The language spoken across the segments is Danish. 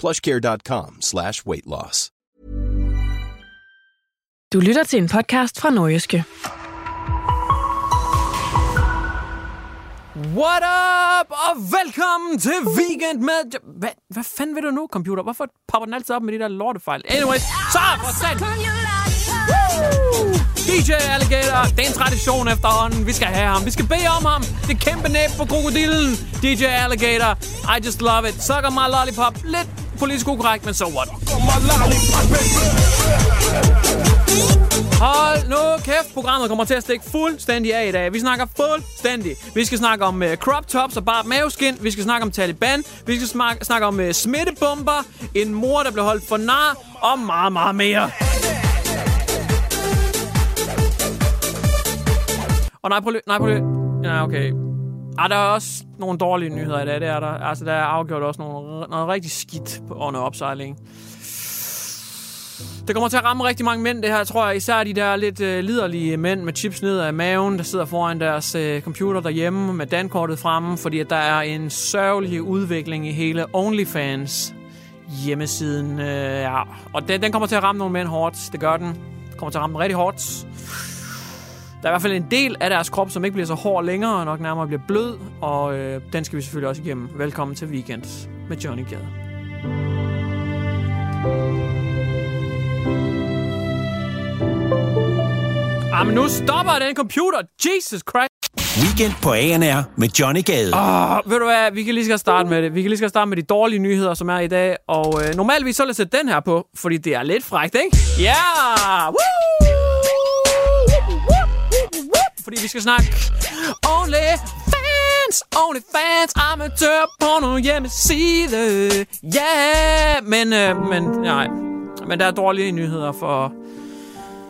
plushcare.com slash weight loss. Du lytter til en podcast fra Nordjyske. What up, og velkommen til Weekend med... Hvad, hvad fanden vil du nu, computer? Hvorfor popper den altid op med de der lortefejl? Anyways, så for! DJ Alligator, det er en tradition efterhånden. Vi skal have ham. Vi skal bede om ham. Det kæmpe næb på krokodillen. DJ Alligator, I just love it. Sucker my lollipop. Lidt politisk ukorrekt, men so what? Hold nu kæft, programmet kommer til at stikke fuldstændig af i dag. Vi snakker fuldstændig. Vi skal snakke om uh, crop tops og bare maveskin. Vi skal snakke om Taliban. Vi skal smak- snakke om uh, smittebomber. En mor, der blev holdt for nar. Og meget, meget mere. Og nej, prøv lige, nej, prøv lige. Ja, okay. Ah, der er også nogle dårlige nyheder i dag, det er der. Altså, der er afgjort også nogle, noget rigtig skidt på under opsejling. Det kommer til at ramme rigtig mange mænd, det her, tror jeg. Især de der lidt øh, liderlige mænd med chips ned af maven, der sidder foran deres øh, computer derhjemme med dankortet fremme, fordi at der er en sørgelig udvikling i hele OnlyFans hjemmesiden. Øh, ja. Og den, den kommer til at ramme nogle mænd hårdt. Det gør den. Kommer til at ramme dem rigtig hårdt. Der er i hvert fald en del af deres krop, som ikke bliver så hård længere, og nok nærmere bliver blød, og øh, den skal vi selvfølgelig også igennem. Velkommen til Weekend med Johnny Gade. Ah, men nu stopper den computer! Jesus Christ! Weekend på ANR med Johnny Gade. Oh, ved du hvad, vi kan lige skal starte med det. Vi kan lige skal starte med de dårlige nyheder, som er i dag. Og øh, normalvis så vil jeg sætte den her på, fordi det er lidt frækt, ikke? Ja! Yeah! Fordi vi skal snakke Only fans, only fans, amatør porno hjemmeside. Ja, yeah! men, øh, men nej. Men der er dårlige nyheder for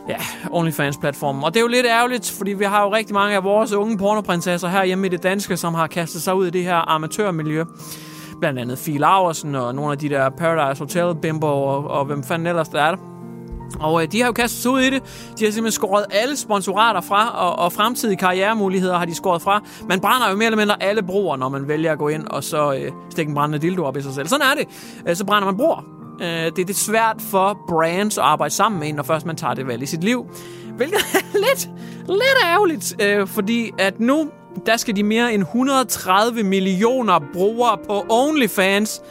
ja, OnlyFans-platformen. Og det er jo lidt ærgerligt, fordi vi har jo rigtig mange af vores unge pornoprinsesser her hjemme i det danske, som har kastet sig ud i det her amatørmiljø. Blandt andet Fie Laversen og nogle af de der Paradise Hotel bimbo og, og hvem fanden ellers der er der. Og øh, de har jo kastet sig ud i det. De har simpelthen skåret alle sponsorater fra, og, og fremtidige karrieremuligheder har de skåret fra. Man brænder jo mere eller mindre alle broer, når man vælger at gå ind og så øh, stikke en brændende dildo op i sig selv. Sådan er det. Øh, så brænder man broer. Øh, det er det svært for brands at arbejde sammen med en, når først man tager det valg i sit liv. Hvilket er lidt, lidt ærgerligt, øh, fordi at nu, der skal de mere end 130 millioner brugere på OnlyFans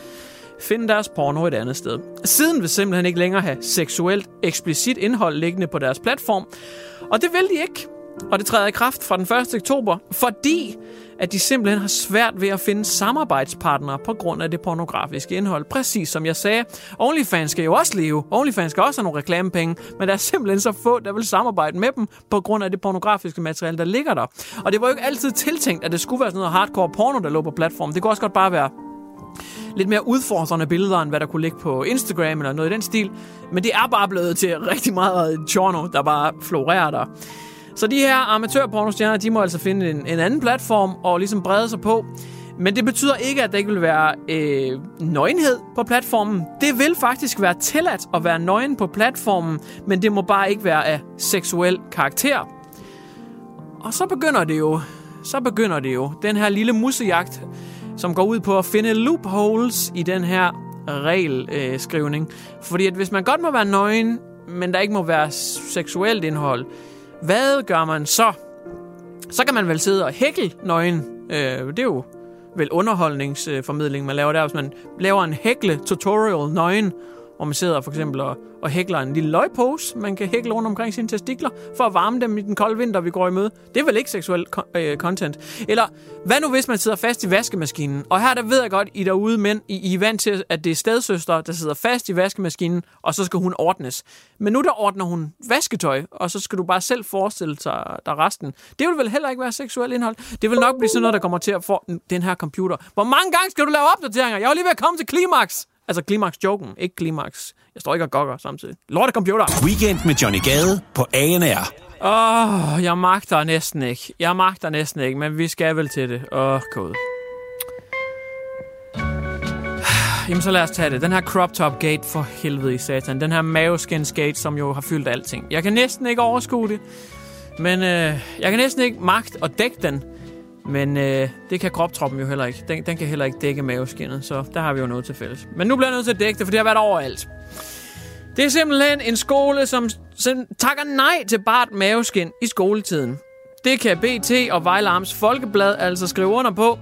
finde deres porno et andet sted. Siden vil simpelthen ikke længere have seksuelt eksplicit indhold liggende på deres platform, og det vil de ikke. Og det træder i kraft fra den 1. oktober, fordi at de simpelthen har svært ved at finde samarbejdspartnere på grund af det pornografiske indhold. Præcis som jeg sagde, OnlyFans skal jo også leve. OnlyFans skal også have nogle reklamepenge, men der er simpelthen så få, der vil samarbejde med dem på grund af det pornografiske materiale, der ligger der. Og det var jo ikke altid tiltænkt, at det skulle være sådan noget hardcore porno, der lå på platformen. Det kunne også godt bare være lidt mere udfordrende billeder, end hvad der kunne ligge på Instagram eller noget i den stil. Men det er bare blevet til rigtig meget chorno, der bare florerer der. Så de her amatørpornostjerner, de må altså finde en, en anden platform og ligesom brede sig på. Men det betyder ikke, at der ikke vil være øh, nøgenhed på platformen. Det vil faktisk være tilladt at være nøgen på platformen, men det må bare ikke være af seksuel karakter. Og så begynder det jo, så begynder det jo, den her lille musejagt, som går ud på at finde loopholes i den her regelskrivning. Øh, Fordi at hvis man godt må være nøgen, men der ikke må være seksuelt indhold, hvad gør man så? Så kan man vel sidde og hækle nøgen. Øh, det er jo vel underholdningsformidling, man laver der. Hvis man laver en hækle tutorial nøgen, hvor man sidder for eksempel og, og hækler en lille løgpose, man kan hækle rundt omkring sine testikler, for at varme dem i den kolde vinter, vi går i møde. Det er vel ikke seksuel øh, content. Eller hvad nu, hvis man sidder fast i vaskemaskinen? Og her der ved jeg godt, I derude mænd, I, I er vant til, at det er stedsøster, der sidder fast i vaskemaskinen, og så skal hun ordnes. Men nu der ordner hun vasketøj, og så skal du bare selv forestille dig dig resten. Det vil vel heller ikke være seksuel indhold. Det vil nok blive sådan noget, der kommer til at få den her computer. Hvor mange gange skal du lave opdateringer? Jeg var lige ved at komme til klimaks. Altså klimaks-joken, ikke klimaks. Jeg står ikke og gokker samtidig. Lorte computer. Weekend med Johnny Gade på ANR. Åh, oh, jeg magter næsten ikke. Jeg magter næsten ikke, men vi skal vel til det. Åh, oh, god. Jamen, så lad os tage det. Den her crop top gate for helvede i satan. Den her maveskins gate, som jo har fyldt alting. Jeg kan næsten ikke overskue det. Men øh, jeg kan næsten ikke magt at dække den. Men øh, det kan kroptroppen jo heller ikke. Den, den kan heller ikke dække maveskinnet, så der har vi jo noget til fælles. Men nu bliver jeg nødt til at dække det, for det har været overalt. Det er simpelthen en skole, som som takker nej til bart maveskin i skoletiden. Det kan BT og Vejle Arms Folkeblad altså skrive under på.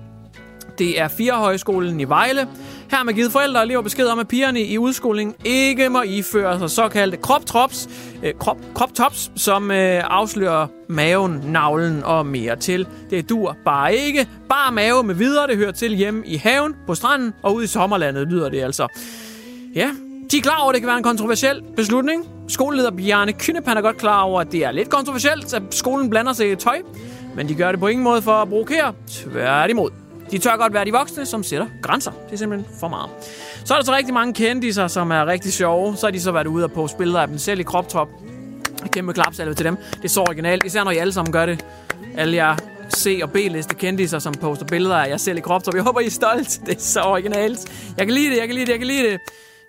Det er fire højskolen i Vejle. Her med givet forældre og elever besked om, at pigerne i udskolingen ikke må iføre sig såkaldte kroptrops, tops, øh, krop, kroptops, som øh, afslører maven, navlen og mere til. Det dur bare ikke. Bare mave med videre, det hører til hjemme i haven, på stranden og ude i sommerlandet, lyder det altså. Ja, de er klar over, at det kan være en kontroversiel beslutning. Skoleleder Bjarne Kynnepan er godt klar over, at det er lidt kontroversielt, at skolen blander sig i tøj. Men de gør det på ingen måde for at provokere. Tværtimod. De tør godt være de voksne, som sætter grænser. Det er simpelthen for meget. Så er der så rigtig mange kendiser, som er rigtig sjove. Så har de så været ude og på billeder af dem selv i kroptop. Kæmpe klapsalve til dem. Det er så originalt, især når I alle sammen gør det. Alle jer C- og B-liste kendiser, som poster billeder af jer selv i kroptop. Jeg håber, I er stolt. Det er så originalt. Jeg kan lide det, jeg kan lide det, jeg kan lide det.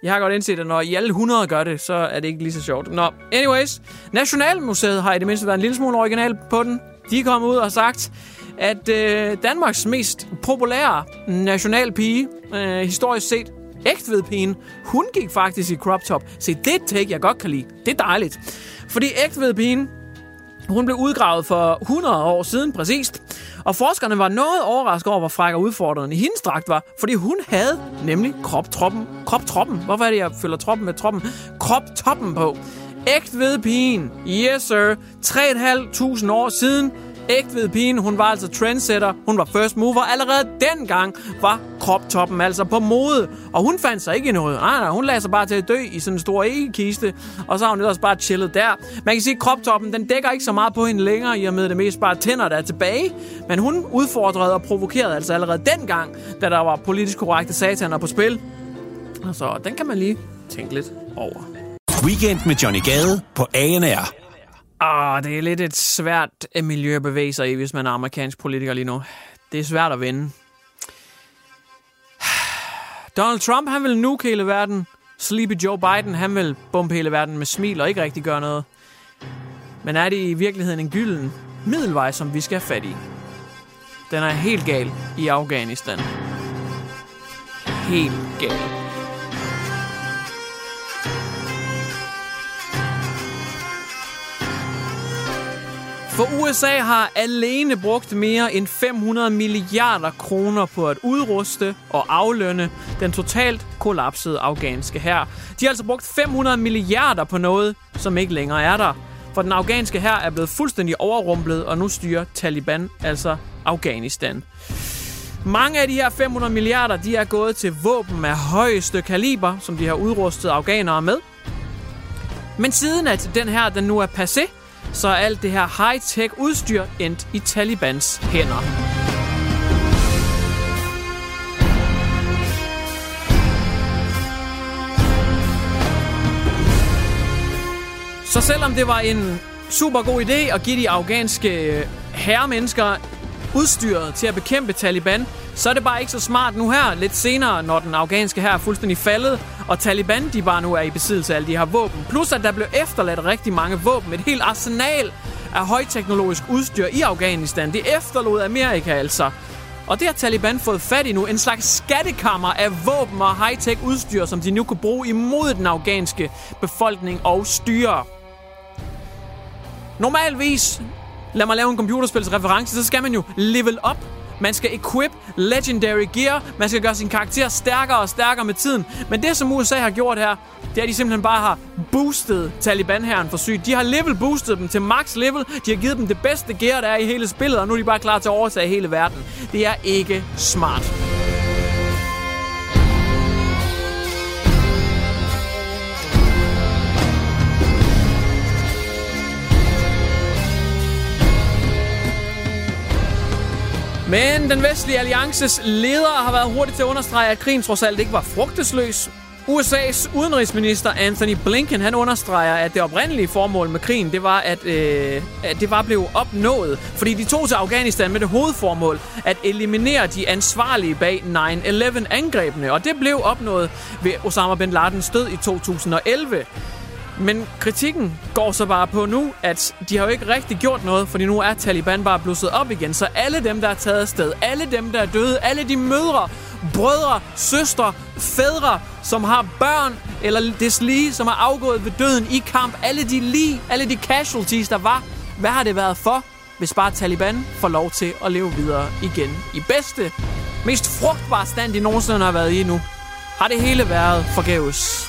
Jeg har godt indset, at når I alle 100 gør det, så er det ikke lige så sjovt. Nå, anyways. Nationalmuseet har i det mindste været en lille smule original på den. De er kommet ud og sagt, at øh, Danmarks mest populære nationalpige, øh, historisk set, Ægtvedpigen, hun gik faktisk i crop top. Se, det er take, jeg godt kan lide. Det er dejligt. Fordi Ægtvedpigen, hun blev udgravet for 100 år siden præcist, og forskerne var noget overrasket over, hvor fræk og udfordrende hendes dragt var, fordi hun havde nemlig kroptroppen. Kroptroppen. Hvorfor er det, jeg følger troppen med troppen? Kroptoppen på. Ægt ved pigen. Yes, sir. 3.500 år siden ægte ved pigen. Hun var altså trendsetter. Hun var first mover. Allerede dengang var kroptoppen altså på mode. Og hun fandt sig ikke i noget. Nej, nej, hun lagde sig bare til at dø i sådan en stor æggekiste. Og så har hun ellers bare chillet der. Man kan sige, at kroptoppen den dækker ikke så meget på hende længere, i og med det mest bare tænder, der er tilbage. Men hun udfordrede og provokerede altså allerede dengang, da der var politisk korrekte sataner på spil. Så den kan man lige tænke lidt over. Weekend med Johnny Gade på ANR. Ah, det er lidt et svært øh, miljø at bevæge sig i, hvis man er amerikansk politiker lige nu. Det er svært at vinde. Donald Trump, han vil nuke hele verden. Sleepy Joe Biden, han vil bombe hele verden med smil og ikke rigtig gøre noget. Men er det i virkeligheden en gylden middelvej, som vi skal have fat i? Den er helt gal i Afghanistan. Helt gal. For USA har alene brugt mere end 500 milliarder kroner på at udruste og aflønne den totalt kollapsede afghanske hær. De har altså brugt 500 milliarder på noget, som ikke længere er der. For den afghanske hær er blevet fuldstændig overrumplet, og nu styrer Taliban altså Afghanistan. Mange af de her 500 milliarder, de er gået til våben af højeste kaliber, som de har udrustet afghanere med. Men siden at den her den nu er passé, så er alt det her high-tech udstyr endt i Talibans hænder. Så selvom det var en super god idé at give de afghanske øh, herremennesker udstyret til at bekæmpe Taliban, så er det bare ikke så smart nu her, lidt senere, når den afghanske her er fuldstændig faldet, og Taliban de bare nu er i besiddelse af alle de her våben. Plus at der blev efterladt rigtig mange våben, et helt arsenal af højteknologisk udstyr i Afghanistan. Det efterlod Amerika altså. Og det har Taliban fået fat i nu. En slags skattekammer af våben og high-tech udstyr, som de nu kunne bruge imod den afghanske befolkning og styre. Normalvis, lad mig lave en computerspils reference, så skal man jo level up Man skal equip legendary gear. Man skal gøre sin karakter stærkere og stærkere med tiden. Men det, som USA har gjort her, det er, at de simpelthen bare har boostet Taliban-herren for sygt. De har level boostet dem til max level. De har givet dem det bedste gear, der er i hele spillet, og nu er de bare klar til at overtage hele verden. Det er ikke smart. Men den vestlige alliances ledere har været hurtigt til at understrege, at krigen trods alt ikke var frugtesløs. USA's udenrigsminister Anthony Blinken han understreger, at det oprindelige formål med krigen, det var, at, øh, at det var blevet opnået. Fordi de tog til Afghanistan med det hovedformål at eliminere de ansvarlige bag 9-11-angrebene. Og det blev opnået ved Osama Bin Ladens død i 2011. Men kritikken går så bare på nu, at de har jo ikke rigtig gjort noget, fordi nu er Taliban bare blusset op igen. Så alle dem, der er taget afsted, alle dem, der er døde, alle de mødre, brødre, søstre, fædre, som har børn eller deslige, som har afgået ved døden i kamp, alle de lige, alle de casualties, der var, hvad har det været for, hvis bare Taliban får lov til at leve videre igen i bedste, mest frugtbare stand, de nogensinde har været i nu? Har det hele været forgæves?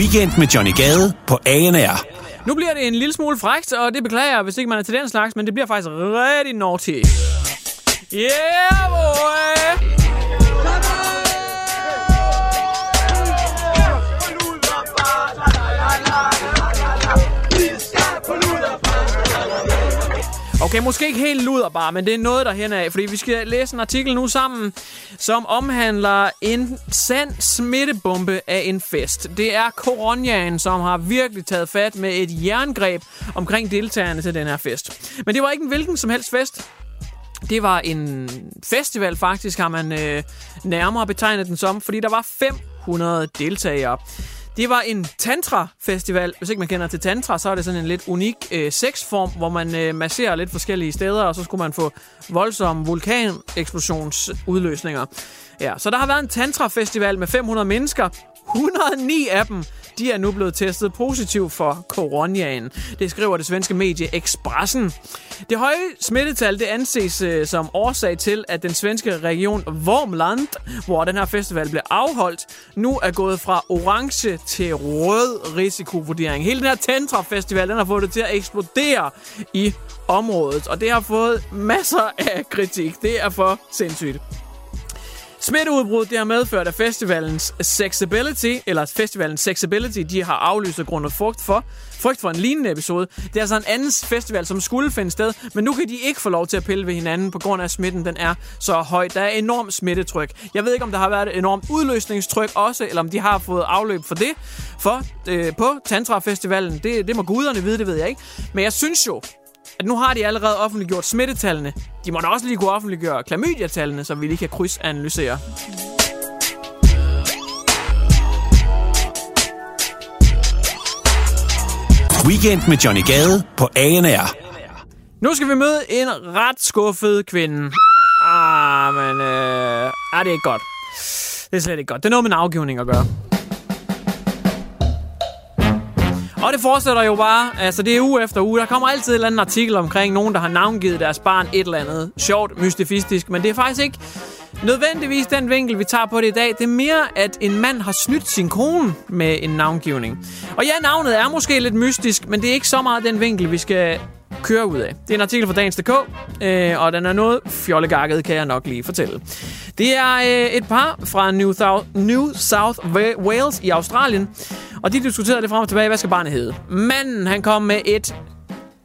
Weekend med Johnny Gade på ANR. Nu bliver det en lille smule frækt, og det beklager jeg, hvis ikke man er til den slags, men det bliver faktisk rigtig naughty. Yeah, boy! Okay, måske ikke helt luder bare, men det er noget der hen af, fordi vi skal læse en artikel nu sammen, som omhandler en sand smittebombe af en fest. Det er coronaen, som har virkelig taget fat med et jerngreb omkring deltagerne til den her fest. Men det var ikke en hvilken som helst fest. Det var en festival faktisk, har man øh, nærmere betegnet den som, fordi der var 500 deltagere. Det var en tantra-festival. Hvis ikke man kender til tantra, så er det sådan en lidt unik øh, sexform, hvor man øh, masserer lidt forskellige steder, og så skulle man få voldsomme vulkaneksplosionsudløsninger. Ja, så der har været en tantra-festival med 500 mennesker. 109 af dem de er nu blevet testet positiv for coronaen. Det skriver det svenske medie Expressen. Det høje smittetal det anses øh, som årsag til, at den svenske region Vormland, hvor den her festival blev afholdt, nu er gået fra orange til rød risikovurdering. Hele den her Tantra-festival, den har fået det til at eksplodere i området, og det har fået masser af kritik. Det er for sindssygt. Smitteudbrud det har medført, at festivalens Sexability, eller festivalens Sexability, de har aflyst grundet grund frygt for, frygt for en lignende episode. Det er altså en anden festival, som skulle finde sted, men nu kan de ikke få lov til at pille ved hinanden, på grund af at smitten den er så høj. Der er enormt smittetryk. Jeg ved ikke, om der har været et enormt udløsningstryk også, eller om de har fået afløb for det for, øh, på Tantra-festivalen. Det, det må guderne vide, det ved jeg ikke. Men jeg synes jo, at nu har de allerede offentliggjort smittetallene. De må da også lige kunne offentliggøre klamydia-tallene, så vi lige kan krydsanalysere. Weekend med Johnny Gade på ANR. Nu skal vi møde en ret skuffet kvinde. Ah, men øh, ah, det er ikke godt. Det er slet ikke godt. Det er noget med en afgivning at gøre. Og det fortsætter jo bare. Altså, det er uge efter uge. Der kommer altid en eller anden artikel omkring nogen, der har navngivet deres barn et eller andet. Sjovt, mystifistisk, men det er faktisk ikke nødvendigvis den vinkel, vi tager på det i dag. Det er mere, at en mand har snydt sin kone med en navngivning. Og ja, navnet er måske lidt mystisk, men det er ikke så meget den vinkel, vi skal køre ud af. Det er en artikel fra Dagens.dk, øh, og den er noget fjollegakket, kan jeg nok lige fortælle. Det er øh, et par fra New, Thou- New South Wales i Australien, og de diskuterede det frem og tilbage, hvad skal barnet hedde? Manden, han kom med et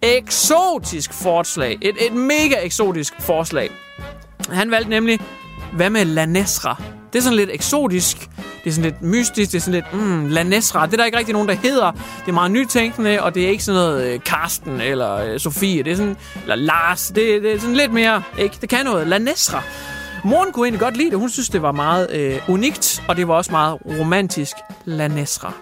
eksotisk forslag. Et, et mega eksotisk forslag. Han valgte nemlig, hvad med Lanesra? Det er sådan lidt eksotisk, det er sådan lidt mystisk, det er sådan lidt, mm, Lanesra, Det er der ikke rigtig nogen, der hedder. Det er meget nytænkende, og det er ikke sådan noget øh, Karsten eller øh, Sofie. Det er sådan, eller Lars. Det, det er sådan lidt mere, ikke? Det kan noget. Lanesra. Moren kunne egentlig godt lide det. Hun synes, det var meget øh, unikt, og det var også meget romantisk. Lanesra.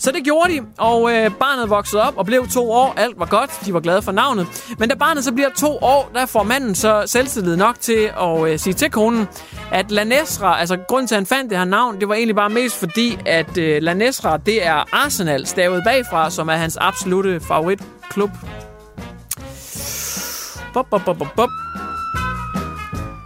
Så det gjorde de, og øh, barnet voksede op og blev to år. Alt var godt, de var glade for navnet. Men da barnet så bliver to år, der får manden så selvtillid nok til at øh, sige til konen, at Lanesra, altså grunden til, at han fandt det her navn, det var egentlig bare mest fordi, at øh, Lanesra, det er Arsenal stavet bagfra, som er hans absolute favoritklub. Bop, bop, bop, bop, bop.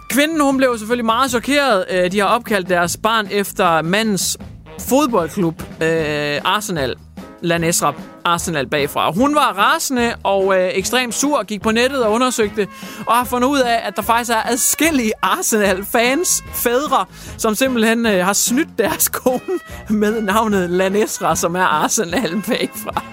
Kvinden, hun blev selvfølgelig meget chokeret. Øh, de har opkaldt deres barn efter mandens fodboldklub, øh, Arsenal. Lanesra Arsenal bagfra. Hun var rasende og øh, ekstremt sur, gik på nettet og undersøgte, og har fundet ud af, at der faktisk er adskillige Arsenal-fans, fædre, som simpelthen øh, har snydt deres kone med navnet Lanesra, som er Arsenal bagfra.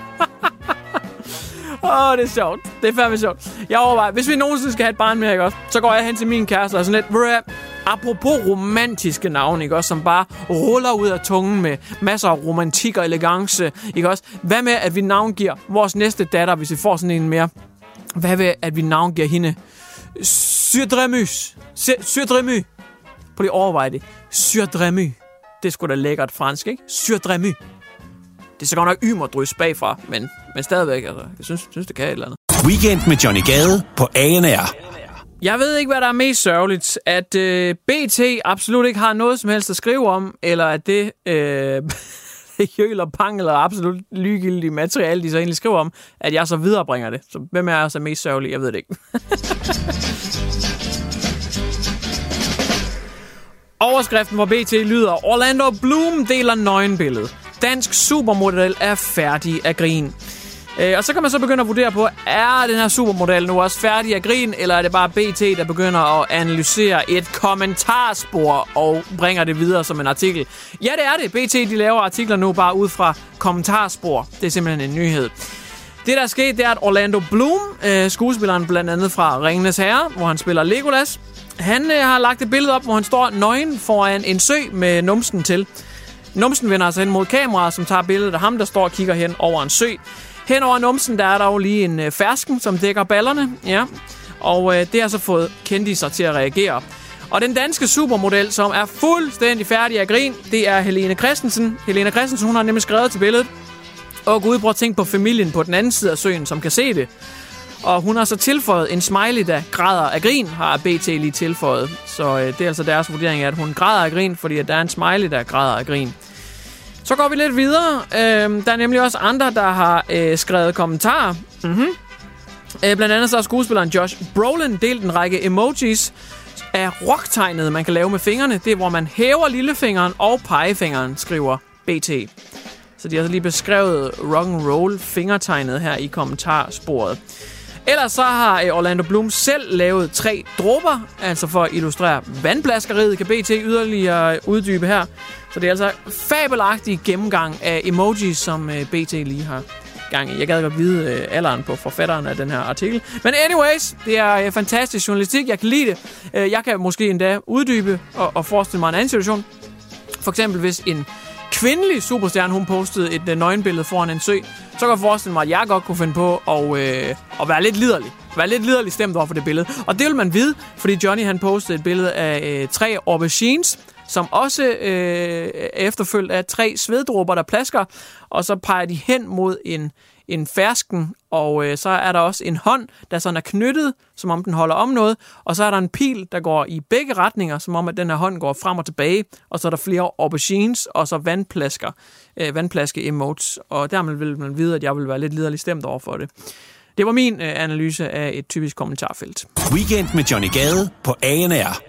Åh, oh, det er sjovt. Det er fandme sjovt. Jeg overvejer, hvis vi nogensinde skal have et barn mere, ikke også? Så går jeg hen til min kæreste og sådan lidt, apropos romantiske navne, ikke også? Som bare ruller ud af tungen med masser af romantik og elegance, ikke også? Hvad med, at vi navngiver vores næste datter, hvis vi får sådan en mere? Hvad med, at vi navngiver hende? Syrdremys. Syrdremy. Prøv lige at overveje det. Syrdremy. Det er sgu da lækkert fransk, ikke? Syrdremy. Det er så godt nok ymerdrys bagfra, men, men stadigvæk, altså, jeg synes, synes, det kan et eller andet. Weekend med Johnny Gade på ANR. Jeg ved ikke, hvad der er mest sørgeligt. At øh, BT absolut ikke har noget som helst at skrive om, eller at det øh, jøl og pang, eller absolut ligegyldige materiale, de så egentlig skriver om, at jeg så viderebringer det. Så hvem er så mest sørgelig? Jeg ved det ikke. Overskriften på BT lyder, Orlando Bloom deler nøgenbillede. Dansk supermodel er færdig af grin. Øh, og så kan man så begynde at vurdere på, er den her supermodel nu også færdig af grin, eller er det bare BT, der begynder at analysere et kommentarspor og bringer det videre som en artikel? Ja, det er det. BT de laver artikler nu bare ud fra kommentarspor. Det er simpelthen en nyhed. Det, der er sket, det er, at Orlando Bloom, øh, skuespilleren blandt andet fra Ringenes Herre, hvor han spiller Legolas, han øh, har lagt et billede op, hvor han står nøgen foran en sø med numsen til. Numsen vender altså hen mod kameraet, som tager billedet af ham, der står og kigger hen over en sø. Hen over numsen, der er der jo lige en øh, fersken, som dækker ballerne. Ja. Og øh, det har så fået kendiser til at reagere. Og den danske supermodel, som er fuldstændig færdig af grin, det er Helene Christensen. Helene Christensen, hun har nemlig skrevet til billedet. Og gud, prøv at tænke på familien på den anden side af søen, som kan se det. Og hun har så tilføjet en smiley, der græder af grin, har BT lige tilføjet. Så øh, det er altså deres vurdering af, at hun græder af grin, fordi at der er en smiley, der græder af grin. Så går vi lidt videre. Øh, der er nemlig også andre, der har øh, skrevet kommentarer. Mm-hmm. Øh, blandt andet så har skuespilleren Josh Brolin delt en række emojis af rocktegnet, man kan lave med fingrene. Det er, hvor man hæver lillefingeren og pegefingeren, skriver BT. Så de har så lige beskrevet rock and roll fingertegnet her i kommentarsporet. Ellers så har øh, Orlando Bloom selv lavet tre dråber, altså for at illustrere vandblaskeriet, kan BT yderligere øh, uddybe her. Så det er altså fabelagtig gennemgang af emojis, som øh, BT lige har gang i. Jeg gad godt vide øh, alderen på forfatteren af den her artikel. Men anyways, det er øh, fantastisk journalistik. Jeg kan lide det. Øh, jeg kan måske endda uddybe og, og forestille mig en anden situation. For eksempel hvis en kvindelig superstjerne, hun postede et øh, nøgenbillede foran en sø, så kan jeg forestille mig, at jeg godt kunne finde på at, øh, at være lidt liderlig. Være lidt liderlig stemt over for det billede. Og det vil man vide, fordi Johnny han postede et billede af øh, tre aubergines, som også øh, er efterfølgt af tre sveddråber, der plasker, og så peger de hen mod en, en fersken, og øh, så er der også en hånd, der sådan er knyttet, som om den holder om noget, og så er der en pil, der går i begge retninger, som om at den her hånd går frem og tilbage, og så er der flere aubergines, og så vandplasker, øh, vandplaske emotes, og dermed vil man vide, at jeg vil være lidt liderlig stemt over for det. Det var min øh, analyse af et typisk kommentarfelt. Weekend med Johnny Gade på ANR.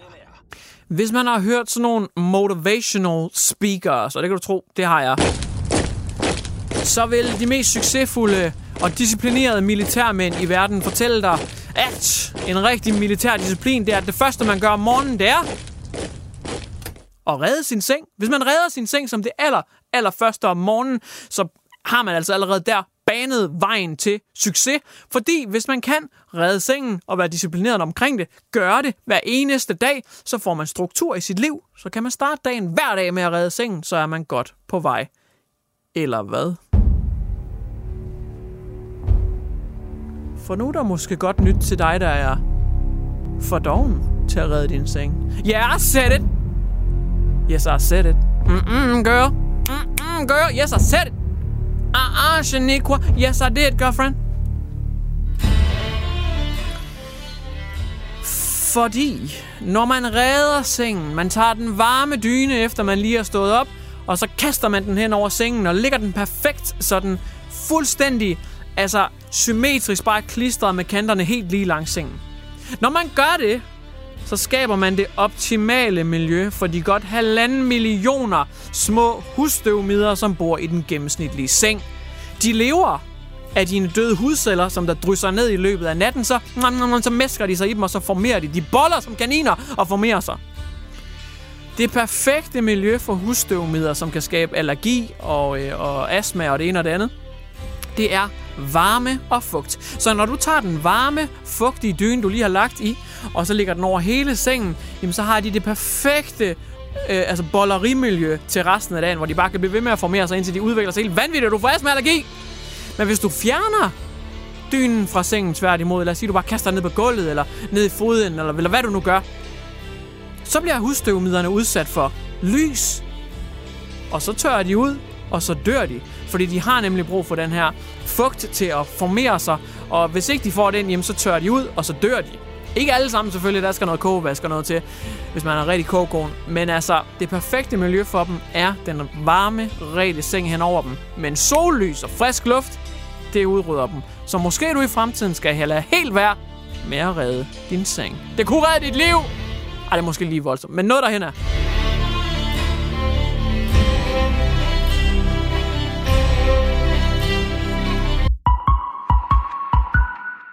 Hvis man har hørt sådan nogle motivational speakers, og det kan du tro, det har jeg, så vil de mest succesfulde og disciplinerede militærmænd i verden fortælle dig, at en rigtig militær disciplin, det er, at det første, man gør om morgenen, det er at redde sin seng. Hvis man redder sin seng som det aller, aller første om morgenen, så har man altså allerede der banet vejen til succes. Fordi hvis man kan redde sengen og være disciplineret omkring det, gøre det hver eneste dag, så får man struktur i sit liv. Så kan man starte dagen hver dag med at redde sengen, så er man godt på vej. Eller hvad? For nu er der måske godt nyt til dig, der er for doven til at redde din seng. Yeah, I said it! Yes, I said it. Mm-mm, girl. Mm-mm, girl. Yes, I said it. Uh-uh, Shaniqua. Yes, I did, girlfriend. Fordi når man redder sengen, man tager den varme dyne, efter man lige har stået op, og så kaster man den hen over sengen og ligger den perfekt, så den fuldstændig, altså symmetrisk bare klistret med kanterne helt lige langs sengen. Når man gør det, så skaber man det optimale miljø for de godt halvanden millioner små husstøvmider, som bor i den gennemsnitlige seng. De lever af dine døde hudceller, som der drysser ned i løbet af natten, så, så mæsker de sig i dem, og så formerer de. De boller som kaniner og formerer sig. Det perfekte miljø for husstøvmider, som kan skabe allergi og, øh, og astma og det ene og det andet, det er varme og fugt. Så når du tager den varme, fugtige dyne, du lige har lagt i, og så ligger den over hele sengen, jamen så har de det perfekte øh, altså bollerimiljø til resten af dagen, hvor de bare kan blive ved med at formere sig, indtil de udvikler sig helt vanvittigt, og du får astma-allergi. Men hvis du fjerner dynen fra sengen tværtimod, lad os sige, du bare kaster den ned på gulvet, eller ned i foden, eller, eller hvad du nu gør, så bliver husstøvmiderne udsat for lys, og så tørrer de ud, og så dør de. Fordi de har nemlig brug for den her fugt til at formere sig, og hvis ikke de får den, jamen, så tørrer de ud, og så dør de. Ikke alle sammen selvfølgelig, der skal noget kogevask og noget til, hvis man er rigtig kogekorn. Men altså, det perfekte miljø for dem er den varme, rette seng hen over dem. Men sollys og frisk luft, det udrydder dem. Så måske du i fremtiden skal have helt værd med at redde din seng. Det kunne redde dit liv! Ej, det er måske lige voldsomt, men noget derhen er.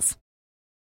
details.